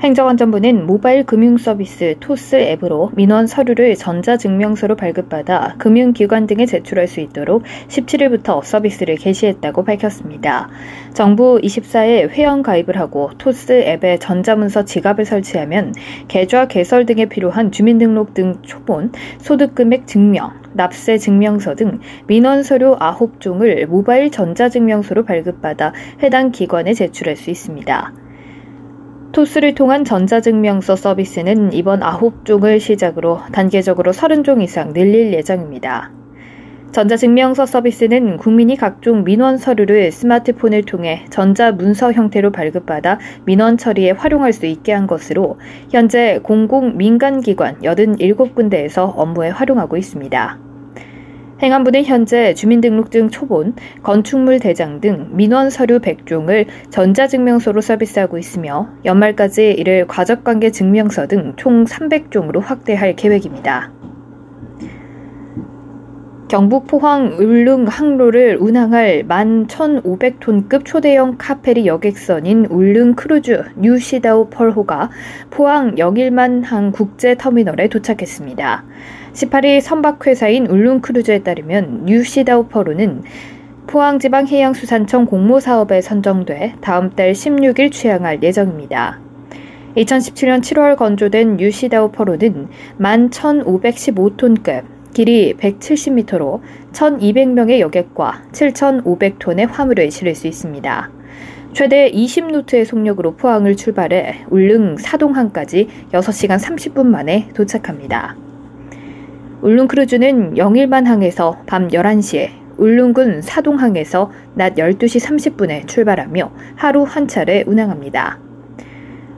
행정안전부는 모바일 금융 서비스 토스 앱으로 민원 서류를 전자증명서로 발급받아 금융기관 등에 제출할 수 있도록 17일부터 서비스를 개시했다고 밝혔습니다. 정부 24에 회원 가입을 하고 토스 앱에 전자문서 지갑을 설치하면 계좌 개설 등에 필요한 주민등록 등 초본, 소득금액 증명, 납세 증명서 등 민원 서류 9종을 모바일 전자증명서로 발급받아 해당 기관에 제출할 수 있습니다. 토스를 통한 전자증명서 서비스는 이번 9종을 시작으로 단계적으로 30종 이상 늘릴 예정입니다. 전자증명서 서비스는 국민이 각종 민원 서류를 스마트폰을 통해 전자문서 형태로 발급받아 민원 처리에 활용할 수 있게 한 것으로 현재 공공 민간기관 87군데에서 업무에 활용하고 있습니다. 행안부는 현재 주민등록증 초본, 건축물 대장 등 민원 서류 100종을 전자증명서로 서비스하고 있으며 연말까지 이를 가족관계 증명서 등 총 300종으로 확대할 계획입니다. 경북 포항 울릉 항로를 운항할 11,500톤급 초대형 카페리 여객선인 울릉 크루즈 뉴시다오펄호가 포항 영일만항 국제터미널에 도착했습니다. 18일 선박회사인 울릉크루즈에 따르면 뉴시다우퍼로는 포항지방해양수산청 공모사업에 선정돼 다음 달 16일 취항할 예정입니다. 2017년 7월 건조된 뉴시다우퍼로는 11,515톤급, 길이 170m로 1,200명의 여객과 7,500톤의 화물을 실을 수 있습니다. 최대 20노트의 속력으로 포항을 출발해 울릉 사동항까지 6시간 30분 만에 도착합니다. 울릉크루즈는 영일만 항에서 밤 11시에 울릉군 사동항에서 낮 12시 30분에 출발하며 하루 한 차례 운항합니다.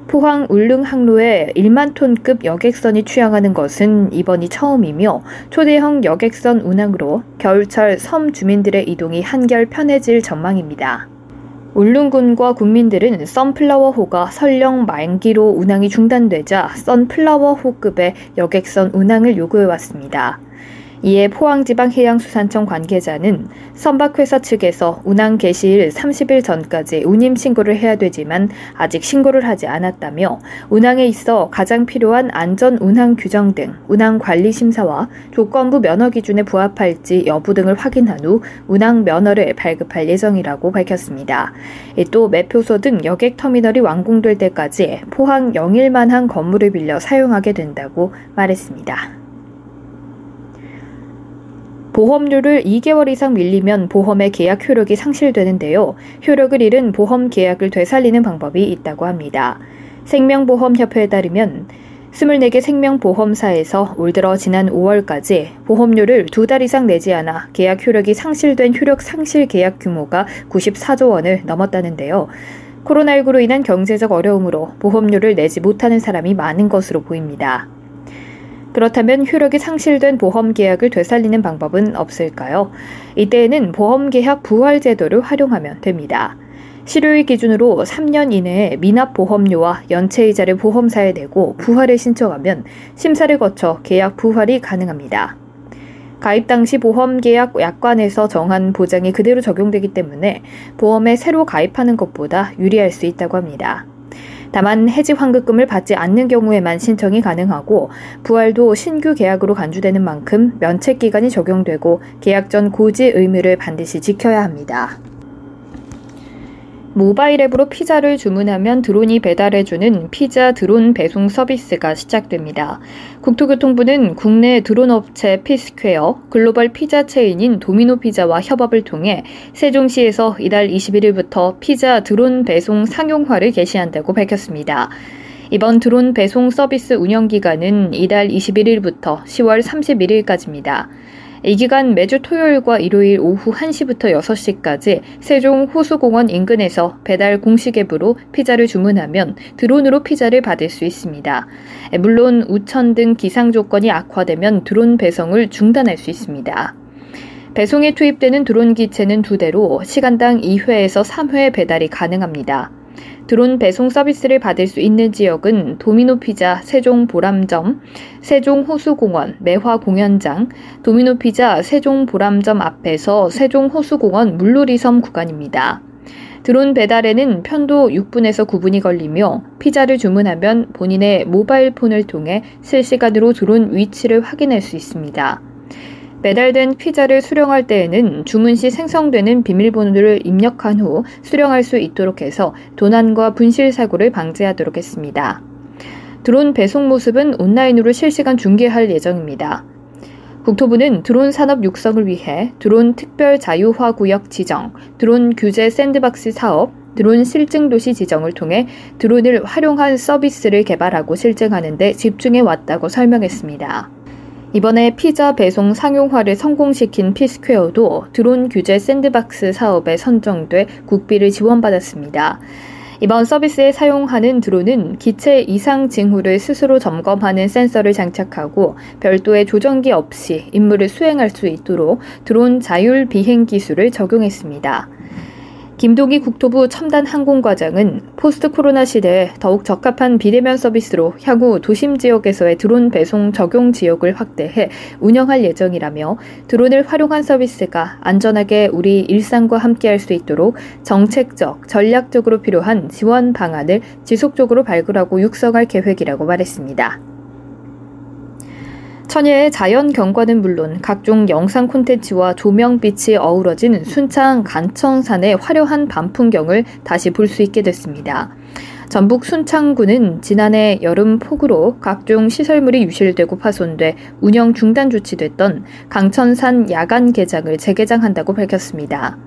포항 울릉 항로에 1만 톤급 여객선이 취항하는 것은 이번이 처음이며 초대형 여객선 운항으로 겨울철 섬 주민들의 이동이 한결 편해질 전망입니다. 울릉군과 국민들은 선플라워호가 설령 만기로 운항이 중단되자 선플라워호급의 여객선 운항을 요구해왔습니다. 이에 포항지방해양수산청 관계자는 선박회사 측에서 운항 개시일 30일 전까지 운임 신고를 해야 되지만 아직 신고를 하지 않았다며 운항에 있어 가장 필요한 안전 운항 규정 등 운항 관리 심사와 조건부 면허 기준에 부합할지 여부 등을 확인한 후 운항 면허를 발급할 예정이라고 밝혔습니다. 또 매표소 등 여객 터미널이 완공될 때까지 포항 영일만한 건물을 빌려 사용하게 된다고 말했습니다. 보험료를 2개월 이상 밀리면 보험의 계약 효력이 상실되는데요. 효력을 잃은 보험 계약을 되살리는 방법이 있다고 합니다. 생명보험협회에 따르면 24개 생명보험사에서 올 들어 지난 5월까지 보험료를 두 달 이상 내지 않아 계약 효력이 상실된 효력 상실 계약 규모가 94조 원을 넘었다는데요. 코로나19로 인한 경제적 어려움으로 보험료를 내지 못하는 사람이 많은 것으로 보입니다. 그렇다면 효력이 상실된 보험 계약을 되살리는 방법은 없을까요? 이때에는 보험 계약 부활 제도를 활용하면 됩니다. 실효일 기준으로 3년 이내에 미납 보험료와 연체이자를 보험사에 내고 부활을 신청하면 심사를 거쳐 계약 부활이 가능합니다. 가입 당시 보험 계약 약관에서 정한 보장이 그대로 적용되기 때문에 보험에 새로 가입하는 것보다 유리할 수 있다고 합니다. 다만 해지 환급금을 받지 않는 경우에만 신청이 가능하고 부활도 신규 계약으로 간주되는 만큼 면책 기간이 적용되고 계약 전 고지 의무를 반드시 지켜야 합니다. 모바일 앱으로 피자를 주문하면 드론이 배달해주는 피자 드론 배송 서비스가 시작됩니다. 국토교통부는 국내 드론 업체 피스퀘어, 글로벌 피자 체인인 도미노 피자와 협업을 통해 세종시에서 이달 21일부터 피자 드론 배송 상용화를 개시한다고 밝혔습니다. 이번 드론 배송 서비스 운영 기간은 이달 21일부터 10월 31일까지입니다. 이 기간 매주 토요일과 일요일 오후 1시부터 6시까지 세종 호수공원 인근에서 배달 공식 앱으로 피자를 주문하면 드론으로 피자를 받을 수 있습니다. 물론 우천 등 기상 조건이 악화되면 드론 배송을 중단할 수 있습니다. 배송에 투입되는 드론 기체는 두 대로 시간당 2회에서 3회 배달이 가능합니다. 드론 배송 서비스를 받을 수 있는 지역은 도미노 피자 세종 보람점, 세종 호수공원 매화 공연장, 도미노 피자 세종 보람점 앞에서 세종 호수공원 물놀이섬 구간입니다. 드론 배달에는 편도 6분에서 9분이 걸리며 피자를 주문하면 본인의 모바일 폰을 통해 실시간으로 드론 위치를 확인할 수 있습니다. 배달된 피자를 수령할 때에는 주문 시 생성되는 비밀번호를 입력한 후 수령할 수 있도록 해서 도난과 분실 사고를 방지하도록 했습니다. 드론 배송 모습은 온라인으로 실시간 중계할 예정입니다. 국토부는 드론 산업 육성을 위해 드론 특별 자유화 구역 지정, 드론 규제 샌드박스 사업, 드론 실증 도시 지정을 통해 드론을 활용한 서비스를 개발하고 실증하는 데 집중해 왔다고 설명했습니다. 이번에 피자 배송 상용화를 성공시킨 피스퀘어도 드론 규제 샌드박스 사업에 선정돼 국비를 지원받았습니다. 이번 서비스에 사용하는 드론은 기체 이상 징후를 스스로 점검하는 센서를 장착하고 별도의 조정기 없이 임무를 수행할 수 있도록 드론 자율 비행 기술을 적용했습니다. 김동희 국토부 첨단 항공과장은 포스트 코로나 시대에 더욱 적합한 비대면 서비스로 향후 도심 지역에서의 드론 배송 적용 지역을 확대해 운영할 예정이라며 드론을 활용한 서비스가 안전하게 우리 일상과 함께할 수 있도록 정책적, 전략적으로 필요한 지원 방안을 지속적으로 발굴하고 육성할 계획이라고 말했습니다. 천혜의 자연 경관은 물론 각종 영상 콘텐츠와 조명빛이 어우러진 순창 간청산의 화려한 밤 풍경을 다시 볼 수 있게 됐습니다. 전북 순창구는 지난해 여름 폭우로 각종 시설물이 유실되고 파손돼 운영 중단 조치됐던 강천산 야간 개장을 재개장한다고 밝혔습니다.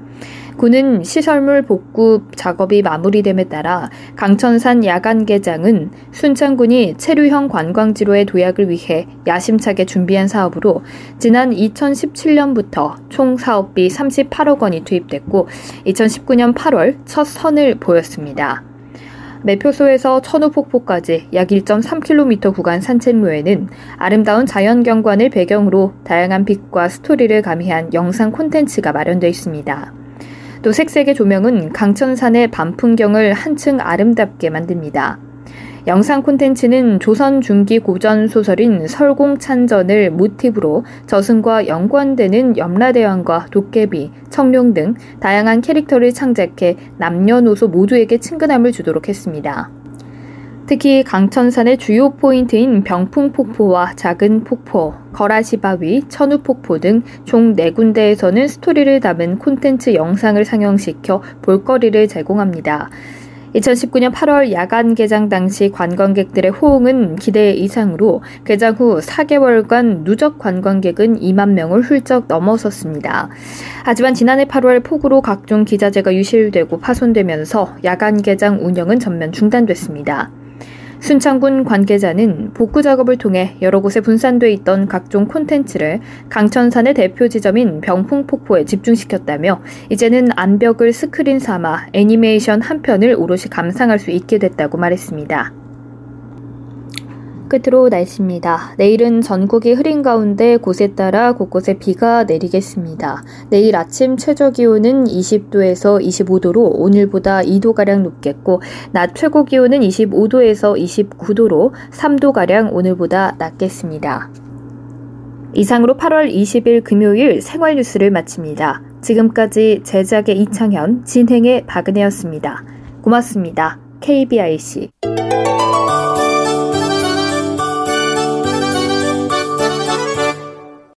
군은 시설물 복구 작업이 마무리됨에 따라 강천산 야간 개장은 순창군이 체류형 관광지로의 도약을 위해 야심차게 준비한 사업으로 지난 2017년부터 총 사업비 38억 원이 투입됐고 2019년 8월 첫 선을 보였습니다. 매표소에서 천우폭포까지 약 1.3km 구간 산책로에는 아름다운 자연 경관을 배경으로 다양한 빛과 스토리를 가미한 영상 콘텐츠가 마련되어 있습니다. 또 색색의 조명은 강천산의 밤 풍경을 한층 아름답게 만듭니다. 영상 콘텐츠는 조선 중기 고전 소설인 설공찬전을 모티브로 저승과 연관되는 염라대왕과 도깨비, 청룡 등 다양한 캐릭터를 창작해 남녀노소 모두에게 친근함을 주도록 했습니다. 특히 강천산의 주요 포인트인 병풍폭포와 작은 폭포, 거라시바위, 천우폭포 등 총 4군데에서는 스토리를 담은 콘텐츠 영상을 상영시켜 볼거리를 제공합니다. 2019년 8월 야간 개장 당시 관광객들의 호응은 기대 이상으로 개장 후 4개월간 누적 관광객은 2만 명을 훌쩍 넘어섰습니다. 하지만 지난해 8월 폭우로 각종 기자재가 유실되고 파손되면서 야간 개장 운영은 전면 중단됐습니다. 순창군 관계자는 복구 작업을 통해 여러 곳에 분산돼 있던 각종 콘텐츠를 강천산의 대표 지점인 병풍폭포에 집중시켰다며 이제는 암벽을 스크린 삼아 애니메이션 한 편을 오롯이 감상할 수 있게 됐다고 말했습니다. 끝으로 날씨입니다. 내일은 전국이 흐린 가운데 곳에 따라 곳곳에 비가 내리겠습니다. 내일 아침 최저 기온은 20도에서 25도로 오늘보다 2도가량 높겠고, 낮 최고 기온은 25도에서 29도로 3도가량 오늘보다 낮겠습니다. 이상으로 8월 20일 금요일 생활 뉴스를 마칩니다. 지금까지 제작의 이창현, 진행의 박은혜였습니다. 고맙습니다. KBIC.